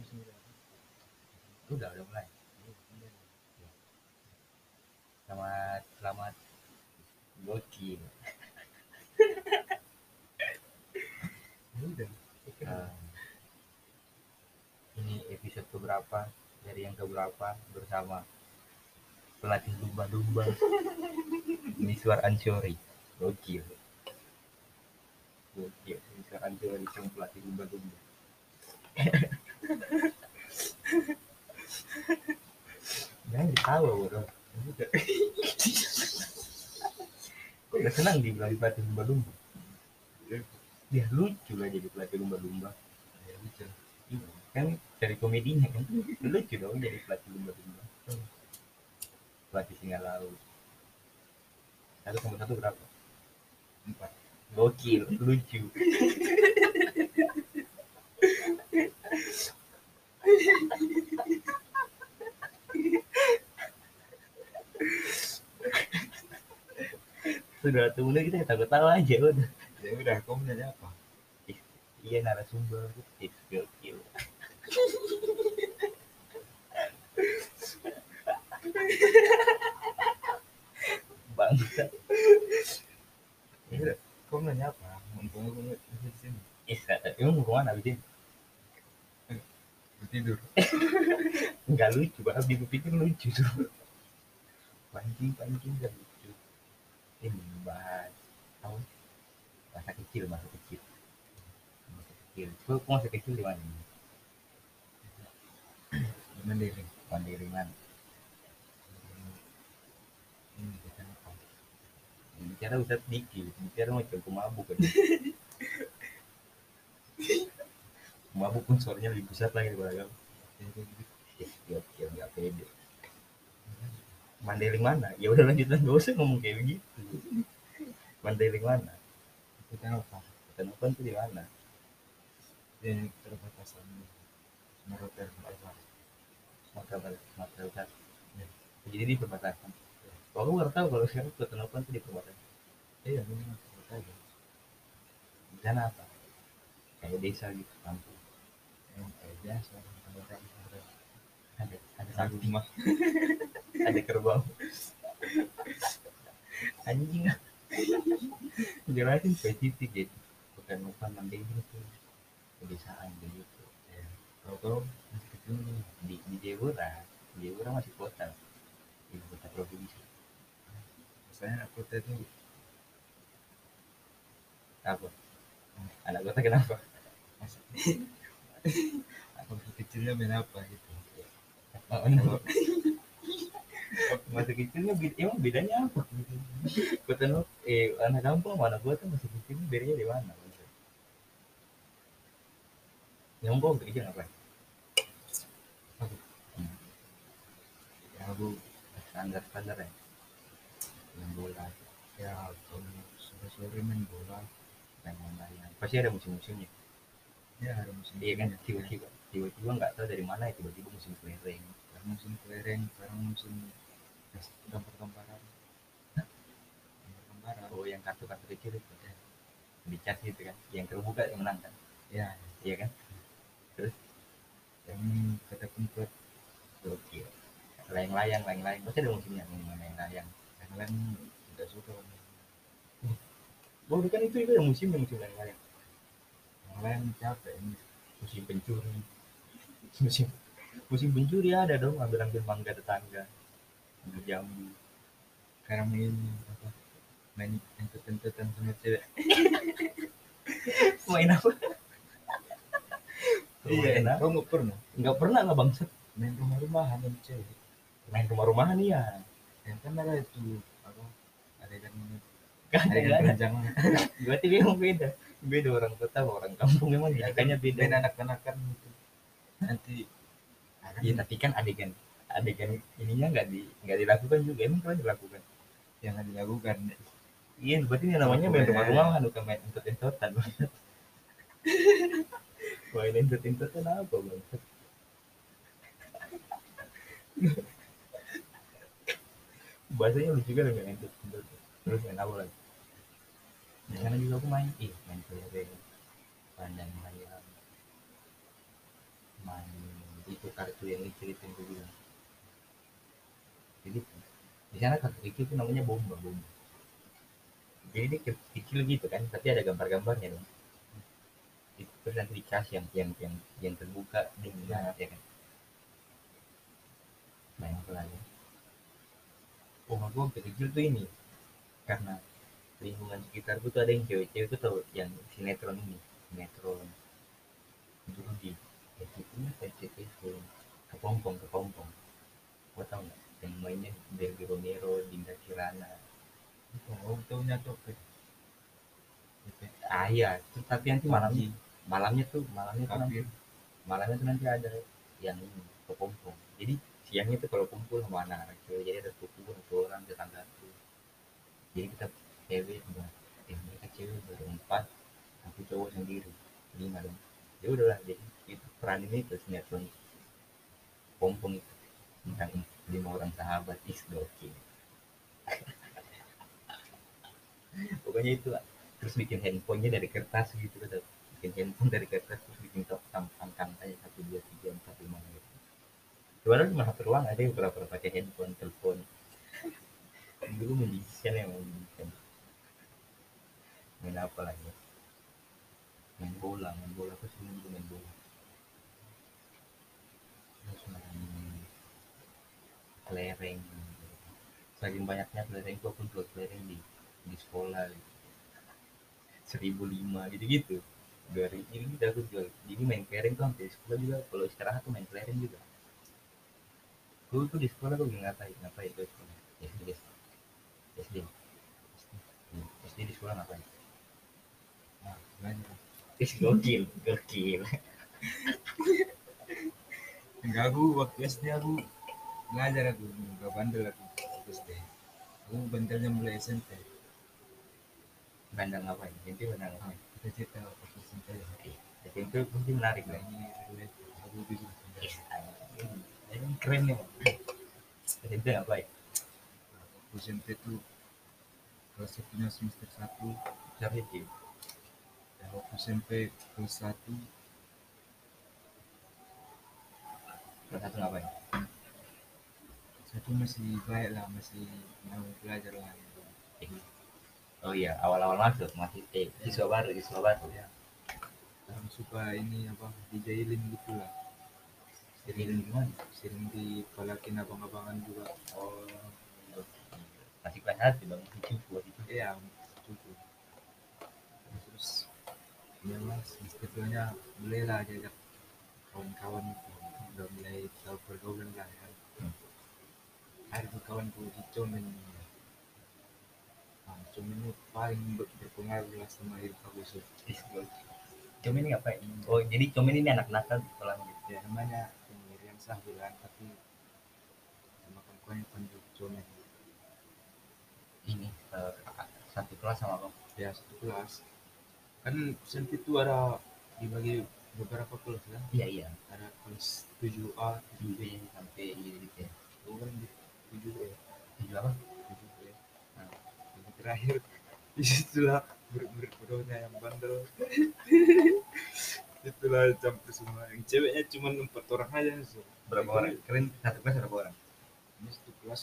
udah udah mulai. Selamat selamat gokil udah. Eh, ini episode keberapa? Dari yang keberapa? Bersama pelatih lumba-lumba Miswar Ansori gokil. Gokil. Miswar Ansori sang pelatih lumba-lumba jangan ditawa bro. Kok udah senang dibilang pelatih lumba-lumba? Dia lucu lah jadi pelatih lumba-lumba. Ya lucu. Kan dari komedinya kan? Lucu dong jadi pelatih lumba-lumba. Pelatih singa laut. Satu sama satu berapa? Empat. Gokil lucu sudah tuh udah kita takut tahu aja udah. Ya udah kamu nanya apa? Iya narasumber Ih, gokil. Bangsa ya kamu nanya apa? Mumpung kamu di sini. Isa, emang mau ke mana abis ini? tidur? Enggak lucu, bahkan di pikir lucu tuh. Pancing, pancing gak lucu. Ini membahas apa? Masa kecil, masa kecil. Masa kecil. Kau masa kecil di mana? mandiri Mandiriman. ini kita apa Bicara Ustaz Diki, bicara macam pemabuk kan. Pemabuk pun suaranya lebih besar lagi daripada kamu. Gitu. Ih, gokil, nggak pede. Mandailing mana? Ya udah lanjut lah, gak usah ngomong kayak begitu. Mandailing mana? Kita apa Penumpang tuh di mana? ini perbatasan Maroter Barat Sumatera Barat, Sumatera Utara. Jadi di perbatasan. Kalau aku baru tahu kalau sekarang Penumpang tuh di perbatasan. iya ini aja Di sana apa? Kayak desa gitu, kampung. yang kayak biasa Ada, ada satu rumah ada kerbau. Anjing. Jelasin spesifik gitu. Bukan bukan Mandailing itu. Pedesaan gitu. ya kalau kau masih kecil nih di di Jayapura di Jayapura masih kota ibu kota provinsi saya aku tadi apa anak kota kenapa aku kecilnya main apa gitu oh, no. Masa kecilnya beda, emang bedanya apa? Kota no, eh anak kampung sama anak kota masih kecilnya bedanya di mana? Yang kau kecil apa ya aku standar standar ya. Yang bola ya kalau sore sore main bola dan lain-lain pasti ada musim-musimnya. Ya ada musim iya kan tiba-tiba. Tiba-tiba nggak tahu dari mana ya tiba-tiba musim kelereng. Musim kelereng sekarang musim gambar-gambaran gambar-gambaran oh yang kartu-kartu kecil itu ya. dicas gitu kan. Yang terbuka yang menang kan. Ya iya kan? Yang kata kumpul gokil. Layang-layang layang-layang. Pasti ada musimnya minuman layang-layang yang lain tidak suka. Oh kan itu itu ada musim musim layang-layang. Yang lain capek ini. Musim pencuri. Musim musim pencuri ada dong ambil ambil mangga tetangga ambil jambu sekarang ini apa? Main entet-entetan sama cewek. Main apa? Iya kau nggak pernah. Nggak pernah lah bangsat? Main rumah-rumahan sama cewek. Main rumah-rumahan iya. Yang kan ada itu apa? Adegan kan adegan ada. perencanaan berarti memang beda. Beda orang kota orang kampung. Memang didikannya beda. main anak-anakan gitu. Nanti ada iya tapi kan adegan adegan ininya nggak di nggak dilakukan juga emang kan dilakukan? Yang nggak dilakukan. Iya berarti ini namanya main rumah-rumahan bukan. main entot-entotan main entot-entotan apa bang? Bahasanya lucu kan main entot-entot terus main apa lagi? Di sana juga aku main. Ih main kelereng pandang main itu kartu yang yang gue bilang jadi di sana kartu kecil itu namanya bomba bomba. Jadi dia ke- kecil gitu kan tapi ada gambar-gambarnya dong. Itu terus nanti dikasih yang yang yang yang terbuka dengan ya kan? Main apa lagi oh gue kecil tuh ini karena lingkungan sekitar gue tuh ada yang cewek-cewek tuh tau yang sinetron ini sinetron dulu di SCTV SCTV kepompong kepompong gue tau nggak yang mainnya Dewi Romero Dinda Kirana. Oh tahunya tuh ah iya. Terus tapi nanti malamnya malamnya tuh malamnya tuh nanti malamnya tuh nanti ada yang ini kepompong jadi siangnya tuh kalau kumpul sama anak-anak cewek jadi ada sepupu satu orang tetangga tuh. Jadi kita cewek udah eh mereka cewek berempat aku cowok sendiri. Lima dong ya udahlah jadi itu peran ini ke sinetron. Pompong itu tentang lima orang sahabat is gokil. Pokoknya itu lah. terus bikin handphonenya dari kertas gitu kata bikin handphone dari kertas terus bikin top tampang aja satu dua tiga empat lima gitu Cuman cuma satu ruang ada yang berapa pakai handphone telepon. Dulu menjijikan ya menjijikan main apa lagi? Main bola main bola dulu main bola terus main kelereng. Saking banyaknya kelereng gua pun jual kelereng di di sekolah. Gitu. seribu lima gitu gitu dari ini udah aku jual. Jadi main kelereng tuh sampai sekolah juga. Kalau istirahat tuh main kelereng juga. Dulu tuh di sekolah tuh ngapain ngapain tuh sekolah? SD SD SD di sekolah ngapain? Nah belajar Ih, gokil gokil. Enggak aku waktu SD aku belajar aku enggak bandel aku waktu SD aku bandelnya mulai SMP bandang ngapain? SMP bandang ngapain kita cerita waktu SMP ya Eh, SMP pasti menarik lah ini aku juga ini keren nih SMP ngapain waktu SMP tuh kelas satunya semester satu. Siapa sih ya waktu SMP kelas satu. Kelas satu ngapain satu masih baik lah masih mau belajar lah Eh, oh iya awal-awal masuk masih eh siswa baru siswa baru. Ya orang suka ini apa dijailin gitu lah. Jadi gimana sering dipalakin abang-abangan juga. Oh masih kelas satu bang buat itu iya cukup. Terus ya mas semester duanya mulailah diajak kawan-kawan itu. Udah mulai tahu pergaulan lah kan Ada tuh kawanku di Comen nah, Comen itu paling ber- berpengaruh lah sama hidup aku so. Comen ini ngapain oh jadi comen ini anak nakal di sekolah gitu? Ya namanya pemirian sah bilang tapi sama kawan-kawan yang panggil Comen ini eh, satu kelas sama bang ya satu kelas. Kan SMP itu ada dibagi beberapa kelas kan? Iya iya. Ada kelas 7A, 7B, B. Sampai gitu ya? Itu kan di 7B, tujuh apa 7B. Nah. Yang terakhir di situlah murid-murid yang bandel. Itulah campur semua. Yang ceweknya cuma empat orang aja. So. berapa orang keren satu kelas berapa orang Ini satu kelas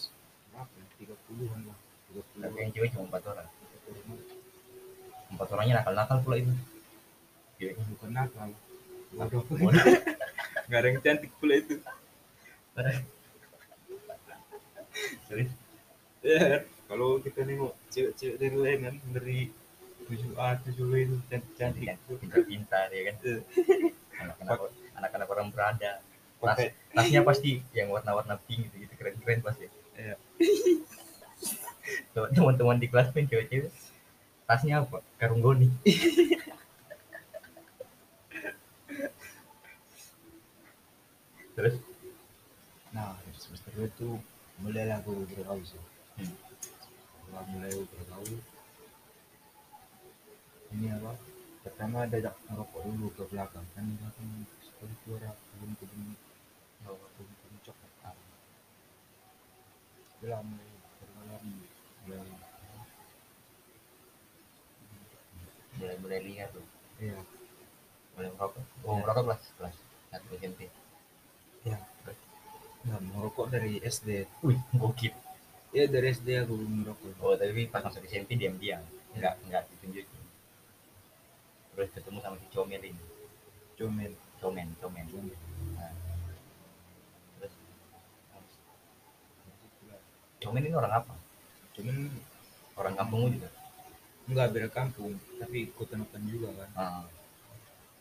berapa? ya? Tiga puluhan lah. Tiga tapi puluh. yang cewek cuma empat orang empat orangnya nakal nakal pula itu ceweknya Bukan nakal. Bodoh. Nggak ada yang cantik pula itu. Terus Ya, kalau kita nengok cewek-cewek dari lain kan? Dari 7A, 7B itu cantik-cantik. pintar-pintar ya kan? Iya. anak-anak anak-anak orang berada. Tas tasnya pasti yang warna-warna pink gitu gitu. Keren-keren pasti. Iya. Tuh, teman-teman di kelas pun cewek-cewek. Tasnya apa? Karung goni. Terus? Nah, semester itu mulailah aku bergaul sih. Hmm. Setelah mulai bergaul, ini apa? Pertama ada ngerokok dulu ke belakang kan belakang sekolah itu ada kebun-kebun oh, kebun-kebun coklat. Setelah mulai bergaul mulai mulai mulai lihat tuh iya mulai merokok oh merokok kelas kelas satu SMP dari SD wih gokil. Ya dari SD aku ngerokok. Oh tapi pas masuk SMP diam-diam. Nggak nggak ditunjukin. Terus ketemu sama si comel ini. Comel. Comen comen comel. Nah. terus comen ini orang apa? Cuman orang kampungmu juga? Enggak beda kampung tapi kota Nokan juga kan. Ah.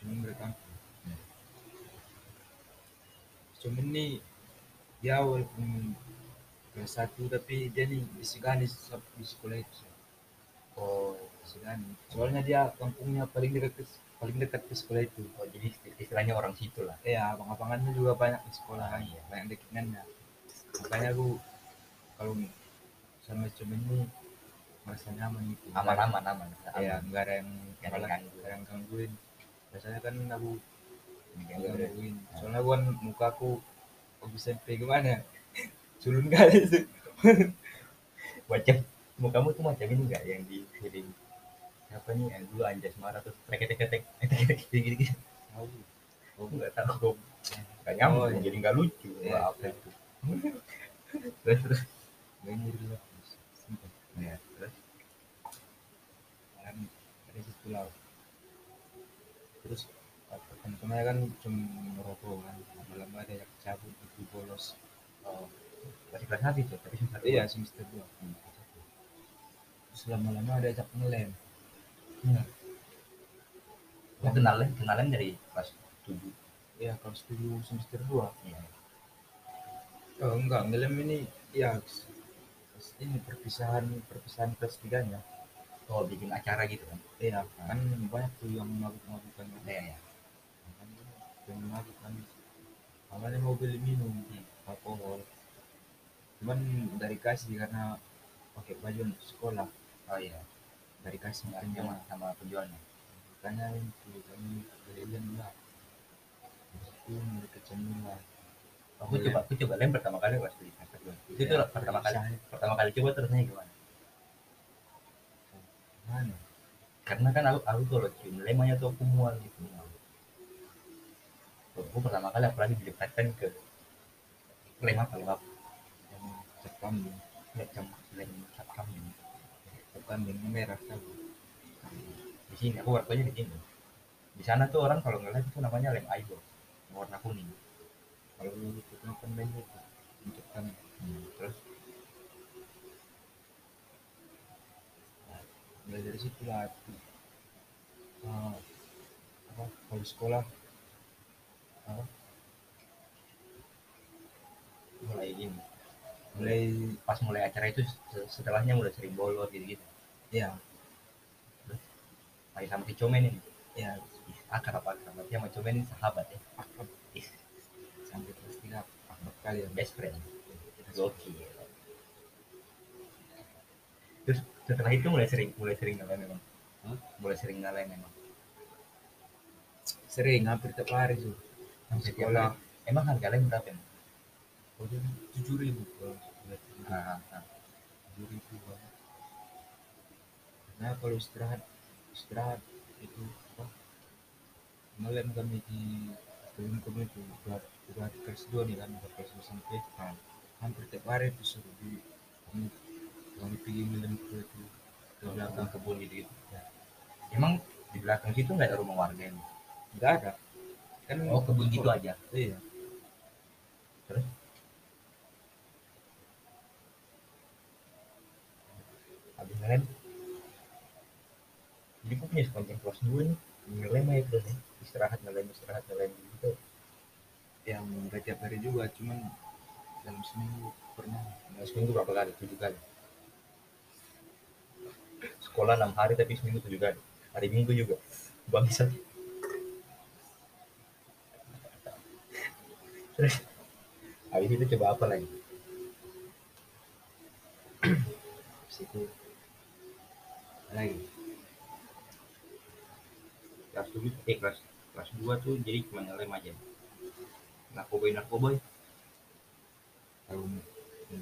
Cuman beda kampung. Hmm. cuman nih dia walaupun kelas satu tapi dia nih disegani di sekolah itu oh disegani soalnya dia kampungnya paling dekat ke, paling dekat ke sekolah itu. Oh jadi istilahnya orang situ lah. Ya abang-abangannya juga banyak di sekolah kan Iya. banyak dekinannya makanya aku kalau sama cuman ini merasa nyaman gitu. Aman aman aman ya aman. nggak ada yang Nggak ada yang nggak ada yang gangguin. Biasanya kan aku gangguin. Soalnya gua kan mukaku SMP gimana? Ya culun kali itu. Macam mukamu tuh macam ini enggak yang di film apa nih? Yang dulu anjas marah terus tek tek tek tek tahu aku nggak tahu. Nggak nyambung Oh, iya. jadi nggak lucu. Iya. Apa itu? Terus terus. Lah ya terus? Kan dari situ lah terus teman-temannya kan cuma merokok kan lama ada yang cabut itu bolos. Oh, masih kelas satu tuh tapi semester iya dua. semester dua. Terus lama-lama ada ajak ngelem Hmm. Oh, kenalan kenalan dari kelas tujuh? Ya kalau setuju semester dua. Iya. oh enggak ngelem ini ya ini perpisahan perpisahan kelas tiganya. Oh bikin acara gitu kan? Iya kan banyak tuh yang mabuk-mabukan. Iya iya. Kan yang mabuk kan awalnya mau beli minum alkohol. Cuman dari kasih karena pakai baju untuk sekolah. Oh iya dari kasih nggak makanya sama sama penjualnya. Makanya itu kami beliin lah itu kecemil lah aku coba aku coba lem pertama kali pas di semester dua itu tuh Iya, pertama kali. pertama kali coba terusnya gimana? Mana karena kan aku aku kalau cium lem aja tuh aku mual gitu mual. Aku pertama kali apalagi didekatkan ke lem apa lem apa yang cap kambing lem jam lem cap kambing cap kambing merah kan? Di sini aku warnanya di sini. Di sana tuh orang kalau ngeliat itu namanya lem aibo yang warna kuning. Kalau lu itu kan banyak tuh untuk kambing terus? Mulai dari situ lah itu Ah, apa kalau sekolah mulai ini. Mulai pas mulai acara itu se- setelahnya mulai sering bolos gitu gitu ya lagi sama si Comen ini. Ya Ih, akrab akrab dia sama Comen ini sahabat ya? Akrab. Sampai kelas tiga akrab kali ya. Best friend. Gokil. Terus setelah itu mulai sering mulai sering ngalain memang? Hah? mulai sering ngalain memang? Sering hampir tiap hari tuh Sampai tiap sekolah emang harga lem berapa emang? udah tujuh ribu kalau lihat Ah, ah. tujuh ribu banget nah kalau istirahat istirahat itu apa ngelem kami di sebelum kami itu udah di kelas dua nih kan udah kelas dua sampai Ah. hampir tiap hari itu suruh di kami kami pergi ngelem ke itu ke belakang kebun gitu, gitu. emang di belakang situ nggak ada rumah warga emang? nggak ada kan oh kebun gitu aja. Iya. Terus? Habis ngelem. Jadi gue punya sepanjang kelas 2 nih ngelem aja terus nih. Istirahat ngelem istirahat ngelem gitu. Yang nggak tiap hari juga cuman dalam seminggu pernah. Nah, seminggu berapa kali? Tujuh kali. Sekolah enam hari tapi seminggu tujuh kali. Hari minggu juga. Bangsa terus habis itu coba apa lagi? Habis itu lagi? Kelas tujuh eh kelas kelas dua tuh jadi cuma ngelem aja. Narkoboy narkoboy tahu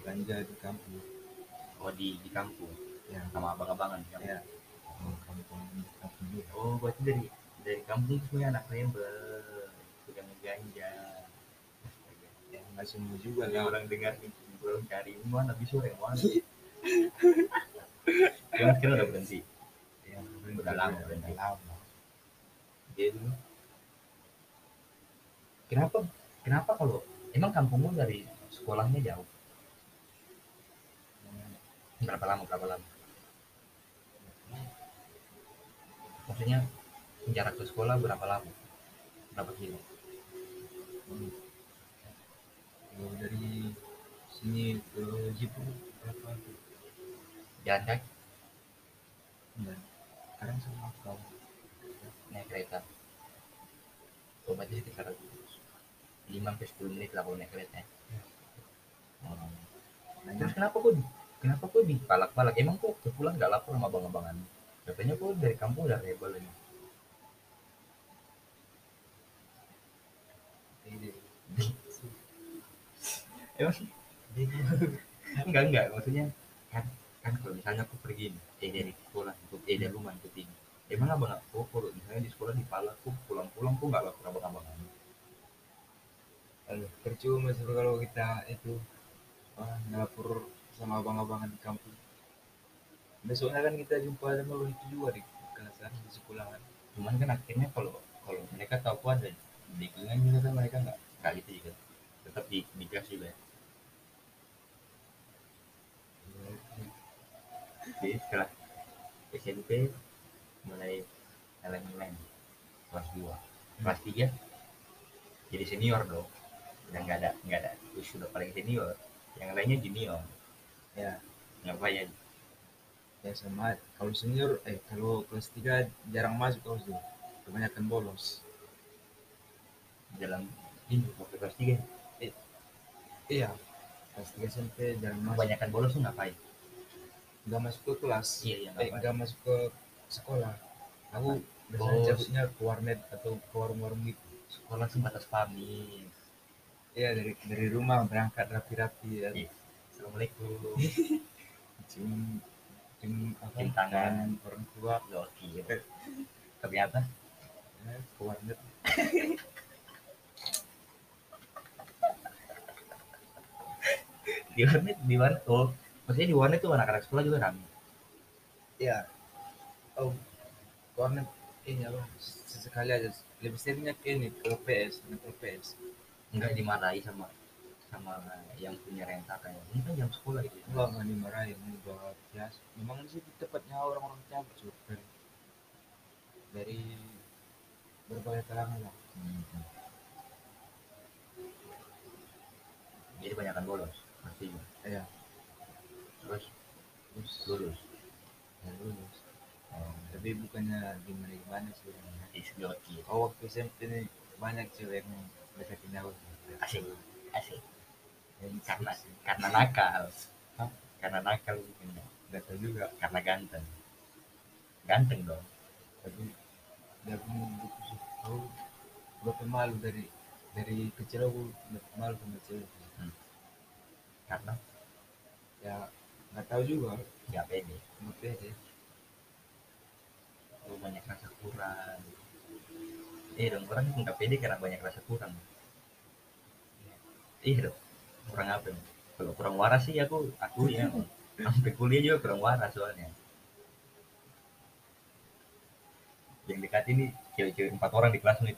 ganja di kampung. Oh di di kampung? Ya. Sama abang-abangan ya. Oh, kampung. Kampung oh berarti dari dari kampung punya anak rembel sudah ngeganja yang nggak semua juga lah orang dengar nih, orang cari mana bisa orang mana. Yang kira udah berhenti. ya, Udah lama, udah lama Dia dulu. Kenapa? Kenapa kalau emang kampungmu dari sekolahnya jauh? Berapa lama? Berapa lama? Maksudnya jarak ke sekolah berapa lama? Berapa kilo? Hmm. Kalau dari sini ke Jipu berapa? Jalan kaki, Enggak. Sekarang sama kau. naik kereta. Oh, berarti sekitar 5 sampai 10 menit lah kalau naik kereta. ya? Oh. Nanya, Terus kenapa kok kenapa kok dipalak-palak? Emang kok pulang nggak lapor sama abang-abangan? Katanya kok dari kampung udah rebel ini Emang enggak enggak maksudnya kan kan kalau misalnya aku pergi nih, eh dari sekolah untuk eh dari rumah untuk ini. Emang abang aku kalau misalnya di sekolah dipalak kok pulang-pulang kok nggak lapor abang-abangan? Aduh, percuma sih kalau kita itu ah, ngelapor sama abang-abangan di kampung. Besoknya kan kita jumpa sama lo itu juga di kelasan di sekolahan. Cuman kan akhirnya kalau kalau mereka tahu aku ada di juga kan mereka nggak nggak gitu juga. Tetap di dikasih lah. Jadi setelah SMP mulai ngeleng-ngeleng kelas 2 kelas 3 jadi senior dong udah nggak ada nggak ada terus sudah paling senior. Yang lainnya junior. Ya, ngapain? Ya sama. Kalau senior eh kalau kelas 3 jarang masuk kau tuh. Kebanyakan bolos. dalam ini waktu kelas 3 Iya. Kelas 3 SMP jarang masuk. kebanyakan bolos tuh ngapain Nggak masuk ke kelas. iya iya Eh, nggak masuk ke sekolah. Aku biasanya Oh. cabutnya ke warnet atau ke warung-warung gitu. sekolah sebatas pamit Iya dari dari rumah berangkat rapi-rapi ya. Iya. assalamualaikum Cium cium apa? Cium tangan. orang tua. gokil ternyata Ya, ke warnet. di warnet di warnet oh maksudnya di warnet tuh anak-anak sekolah juga rame Iya. Oh, warnet ini apa? Sesekali aja. Lebih seringnya ke ini ke PS, ke PS. nggak dimarahi sama sama yang punya rentakan ini kan jam sekolah itu ya. Enggak nggak dimarahin, ini udah biasa. Memang di situ tempatnya orang-orang cabut Sur. dari, dari berbagai kalangan lah. Hmm. jadi banyakkan bolos pasti Iya. Terus Terus lulus ya lulus. oh, Tapi bukannya gimana gimana sih. is gokil Oh waktu SMP ini banyak cewek yang deketin aku. asik asik Yang karena sih. karena nakal Hah? karena nakal mungkin ya. Nggak tahu juga. karena ganteng ganteng dong Tapi dia pun sih. Aku gak pemalu dari dari kecil aku pemalu sama cewek. karena Ya nggak tahu juga. nggak pede. Nggak pede. lu banyak rasa kurang. Eh dong orang nggak pede karena banyak rasa kurang. Iya dong kurang apa nih? kalau kurang waras sih aku aku ya. Sampai kuliah juga kurang waras soalnya. Yang dekat ini cewek-cewek empat orang di kelas nih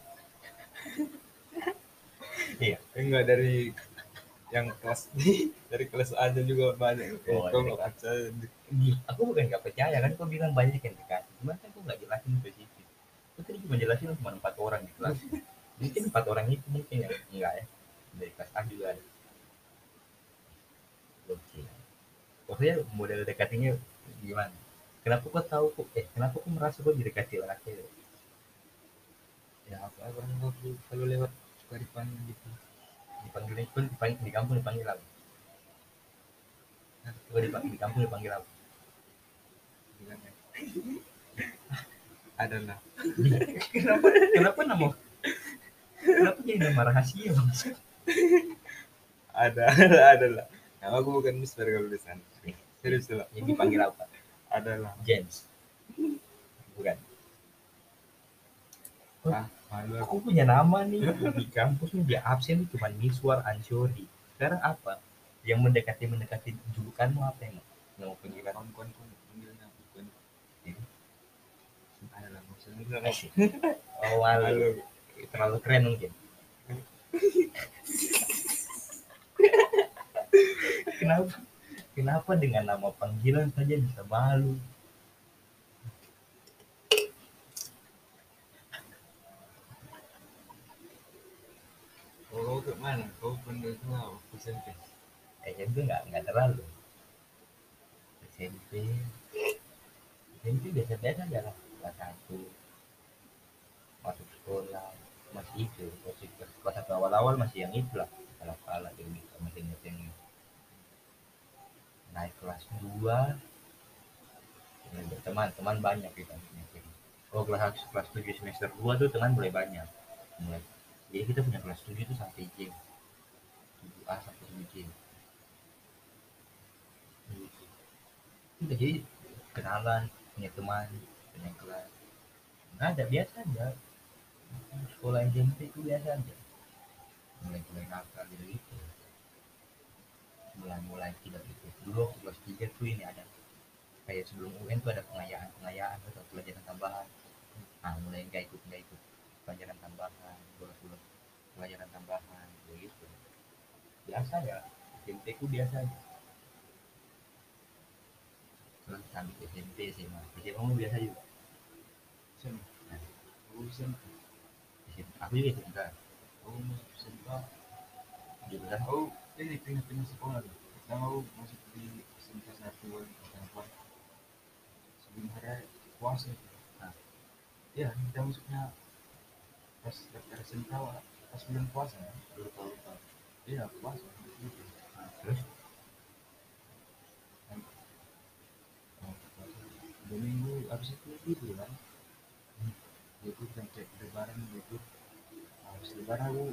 iya. Enggak dari yang kelas dari kelas aja juga banyak. Oh, kau dari nggak percaya. Aku bukan nggak percaya kan kau bilang banyak yang dekat. Cuman kan aku nggak jelasin spesifik aku tadi cuma jelasin cuma empat orang di kelas. Mungkin empat orang itu mungkin yang enggak ya. Dari kelas A juga ada. Oke. Maksudnya model dekatinya gimana? Kenapa kau tahu kok eh kenapa kau merasa kau didekati cewek Ya apa orang kalau lewat suka gitu. Dipanggil pun dipanggil di kampung dipanggil apa Gua di, di kampung dipanggil Bilang ya. Adalah. kenapa kenapa nama kenapa jadi nama rahasia bang Ada adalah. Nama aku bukan Mister kalau di sana. Serius lah. yang dipanggil apa Adalah. James bukan Ah, aku. punya nama nih. Di kampus nih dia absen cuma Miswar Ansori sekarang apa? Yang mendekati mendekati julukanmu apa emang? Nama panggilan kawan-kawan ku panggilnya bukan Ini. ada lah oh malu. Terlalu keren mungkin. Kenapa? Kenapa dengan nama panggilan saja bisa malu kalau ke mana? Kau gua waktu SMP SMP nggak nggak terlalu. SMP SMP biasa-biasa aja lah. Kelas satu. Masuk sekolah. Masih itu. Masih kelas satu awal-awal masih yang itu lah. Kalau kalah jadi masih yang naik kelas dua. Berteman teman banyak kita oh kelas kelas tujuh semester dua tuh teman mulai banyak. Mulai jadi kita punya kelas tujuh tuh sampai J. Tujuh A sampai tujuh J. Udah jadi kenalan punya teman punya kelas. Nggak ada biasa aja. Sekolah SMP itu biasa aja. Mulai mulai nakal gitu gitu. Mulai mulai tidak gitu. Dulu kelas tiga tuh ini ada kayak sebelum UN tuh ada pengayaan pengayaan atau pelajaran tambahan. Nah mulai nggak ikut nggak ikut pelajaran tambahan pelajaran tambahan begitu biasa ya SMP ku biasa aja terus sampai SMP SMA SMA mu biasa juga SMP Nah, aku SMP SMA aku juga SMK aku masuk SMP jurusan aku ini pindah-pindah sekolah tuh pertama aku masuk di SMP satu sebelum hari puasa Nah. iya kita masuknya pas daftar SMK. Pas bulan puasa ya. Lupa iya puasa. Nah, terus? Dua minggu habis itu gitu kan. Itu sampai lebaran gitu habis lebaran aku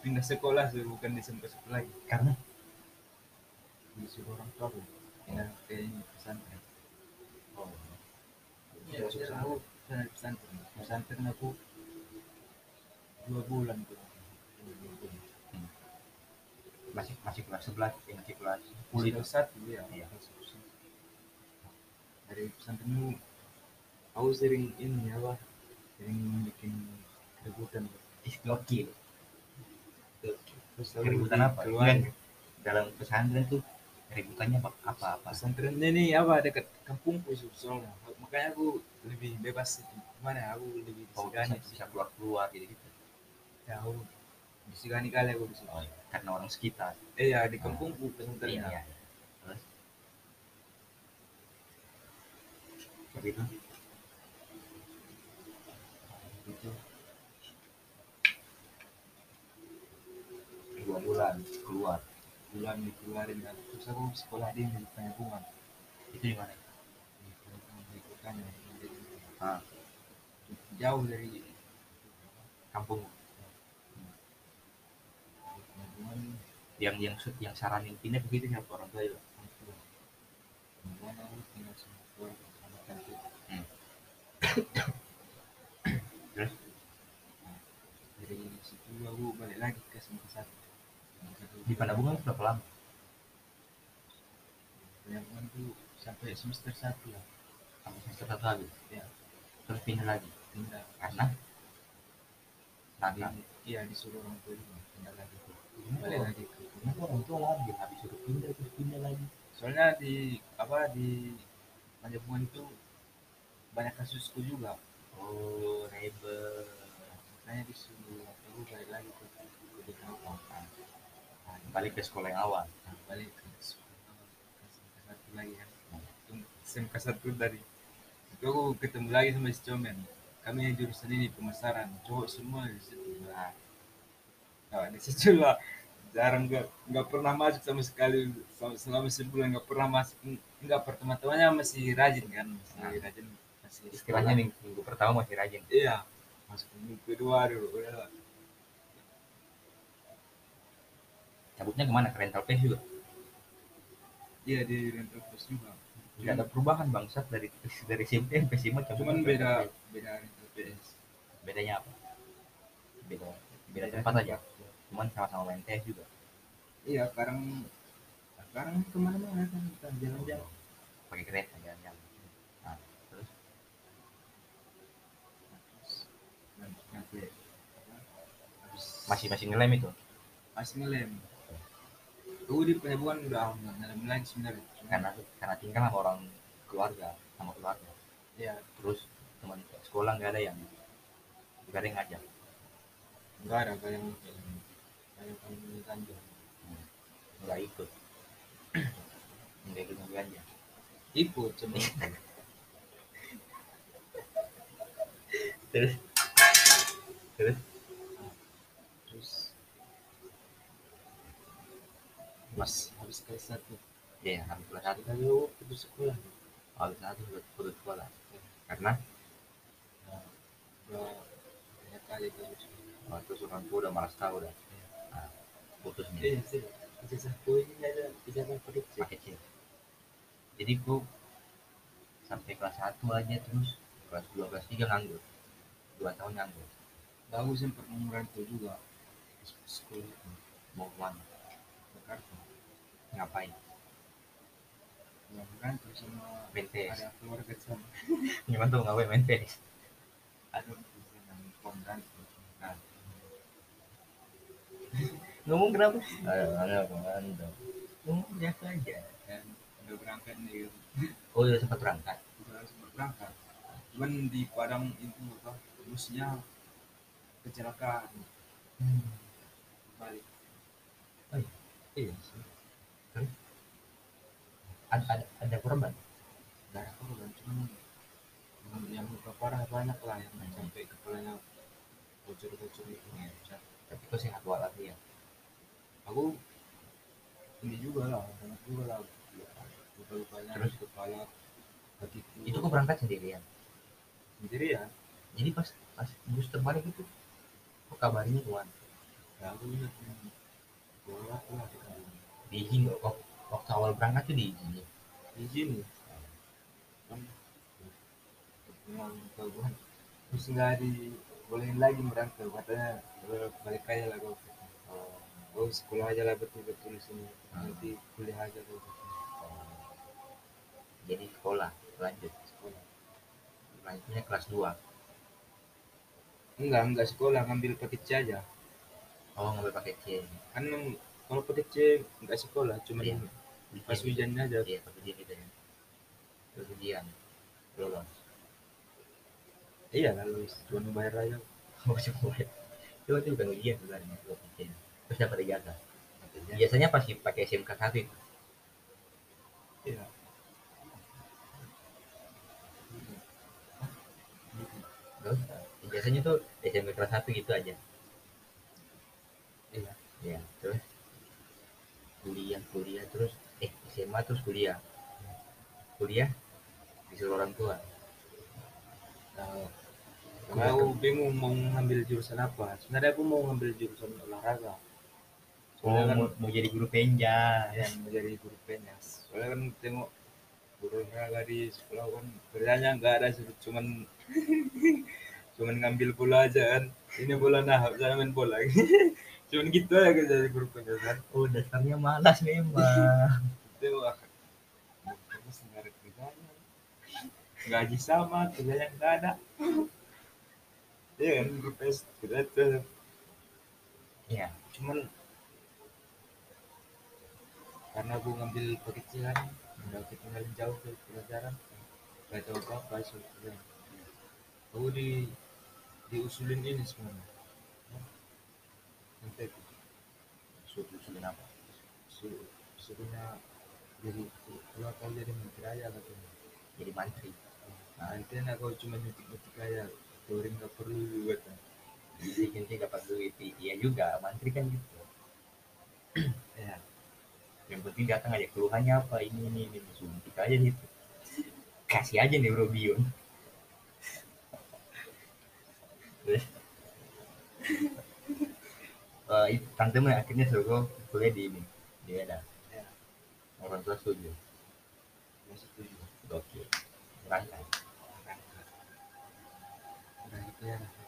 pindah sekolah sih bukan di SMP satu lagi. Karena? Disuruh orang tua aku. Pindah ke pesantren. Oh. Ya aku pesantren. Pesantren aku dua bulan tuh masih masih kelas 11 ya masih kelas 10 kulit itu. Satu ya Iya. dari pesantren itu aku sering ini apa sering bikin keributan. Ih, gokil. Terus keributan apa? keluar. Dalam pesantren tuh keributannya apa apa, pesantren ini apa dekat kampungku soalnya makanya aku lebih bebas mana aku lebih oh disegani bisa, bisa keluar keluar gitu gitu ya aku disegani kali aku di situ. Oh, iya. karena orang sekitar. Eh ya di kampungku pesantren iya iya. Terus? Seperti itu. Itu. Dua bulan keluar. Bulan dikeluarin kan. Terus aku sekolah di di pengampungan itu di mana? Di pengampungan di kotanya ah, jauh dari kampung di pengampungan yang yang yang saranin pindah begitu siapa orang tua itu Hmm. terus? Dari situ aku balik lagi ke semester satu di Panabungan berapa lama? Pengampungan tuh sampai semester satu lah. Sampai semester satu habis ya. Terus pindah lagi? Pindah. Karena? Di- iya disuruh orang tua pindah lagi. Ini balik lagi ke ini orang tua lagi habis suruh pindah terus pindah lagi. Soalnya di apa di Panjabungan itu banyak kasusku juga. Oh rebel makanya disuruh aku balik lagi ke ke Nah, balik ke sekolah yang awal. Nah, balik ke sekolah satu lagi kan Itu SMK satu dari itu aku ketemu lagi sama si Comen. Kami jurusan ini pemasaran. Cowok semua di situ. Nah, nah di situ lah jarang nggak nggak pernah masuk sama sekali. Sel- selama sebulan nggak pernah masuk. Nggak pertama-tamanya masih rajin kan? Masih Nah. rajin masih istilahnya minggu, minggu pertama masih rajin. Iya masuk minggu kedua dulu udah cabutnya ke mana? Ke rental place juga? Iya di rental plus juga. Tidak ada perubahan bangsat dari dari SMP sampai SMA cuman beda beda rental PS bedanya apa? Beda. Beda tempat aja cuman sama-sama main TS juga. Iya sekarang sekarang ke mana-mana kan kita jalan-jalan. Pakai kereta jalan-jalan. Nah, terus? Masih masih ngelem itu? Masih ngelem. Gue di pelabuhan udah nggak ngelem lagi sebenarnya. Karena karena tinggal sama orang keluarga sama keluarga. Ya terus teman sekolah nggak ada yang nggak ada yang ngajak? Nggak ada kayak yang kayak kami Tanjung nggak ikut. Nggak ikut nggak aja ikut cuma. Terus? Terus? Terus. Habis habis kelas satu. Ya habis kelas satu. Kita dulu putus sekolah. Habis kelas satu putus sekolah. Karena? Nah, kali terus oh, terus orang tua udah malas tahu udah putus nih sih ijazah ini ada jadi gua sampai kelas satu aja terus. Kelas dua kelas tiga nganggur. Dua tahun nganggur. Bagus sempat mau merantau juga. Sekolah. Itu mau ke mana Jakarta ngapain? Mau merantau sama ada keluarga di sana gimana tuh ngapain main di sana mau merantau nah ngomong kenapa? Ayo nggak mantap ngomong biasa aja. Dan udah berangkat nih oh udah sempat berangkat. Udah sempat berangkat. Cuman di Padang itu apa busnya kecelakaan. Balik. Iya. Sih. Terus? ada ada ada korban? Darah korban cuman yang- yang luka parah banyak lah yang sampai kepalanya bocor-bocor itu ya. tapi kok sehat walafiat aku ini juga lah banyak juga lah. Luka-lukanya Terus? di kepala kakiku itu kok berangkat sendirian. Sendiri ya jadi pas pas bus terbalik itu kok kabarnya tuan. Ya aku ingat bolak lah diizin kok waktu, waktu awal berangkat tuh diizin izin kan kagum terus nggak dibolehin lagi merantau katanya. "Eh, balik aja lah kau oh sekolah aja lah betul-betul di sini. Nanti kuliah aja kau jadi sekolah lanjut sekolah. Lanjutnya kelas 2 enggak enggak sekolah ngambil paket C aja. Oh ngambil paket C. Kan kalau paket C enggak sekolah cuma Iya. pas hujannya aja. Iya pas ujian gitu ya. Terus ujian lolos iya lalu cuma bayar aja. Oh semua itu itu bukan ujian sebenarnya paket C terus dapat ijazah biasanya pasti pakai SMK satu itu. iya. Terus, biasanya tuh SMP kelas 1 gitu aja. Iya. Ya terus? Kuliah kuliah terus? Eh SMA terus kuliah. Kuliah disuruh orang tua. Nah, aku bingung mau ngambil jurusan apa. Sebenarnya aku mau ngambil jurusan olahraga. Mau, Soalnya kan mau, mau jadi guru penjas yang menjadi guru penyas. Soalnya kan tengok guru olahraga di sekolah kan kerjanya nggak ada sih, cuman cuman ngambil bola aja kan. Ini bola nah, saya main bola. cuman gitu aja kerja di guru penyas kan. oh dasarnya malas memang kerjanya. Gaji sama, kerjanya nggak ada. Iya kan, guru penyas kerja tuh. ya cuman karena gue ngambil kekecilan udah ketinggalan jauh ke pelajaran. Gak tahu apa apa soalnya aku di diusulin ini semuanya. Nanti suruh suruh apa? Su- suruhnya jadi kalau kau jadi menteri aja katanya. Jadi mantri nah, nanti enak kau cuma nyetik nyetik aja touring gak perlu juga kan jadi nanti dapat duit. Iya juga mantri kan gitu. Ya yang penting datang aja keluhannya apa ini ini ini suntik aja gitu. Kasih aja neurobion terus eh, itu tante mah akhirnya suruh gua kuliah di ini di Medan. Ya. Orang tua setuju. Ya setuju. Oke berangkat. Udah gitu ya